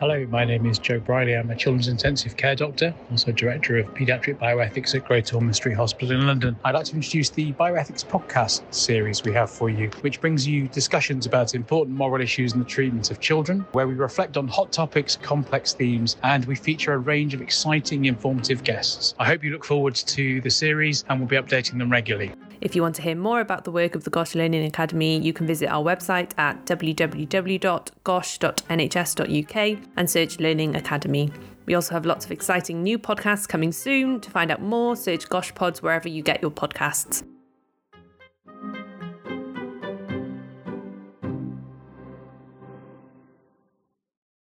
Hello, my name is Joe Brierley. I'm a children's intensive care doctor, also director of paediatric bioethics at Great Ormond Street Hospital in London. I'd like to introduce the bioethics podcast series we have for you, which brings you discussions about important moral issues in the treatment of children, where we reflect on hot topics, complex themes, and we feature a range of exciting, informative guests. I hope you look forward to the series and we'll be updating them regularly. If you want to hear more about the work of the Gosh Learning Academy, you can visit our website at www.gosh.nhs.uk and search Learning Academy. We also have lots of exciting new podcasts coming soon. To find out more, search Gosh Pods wherever you get your podcasts.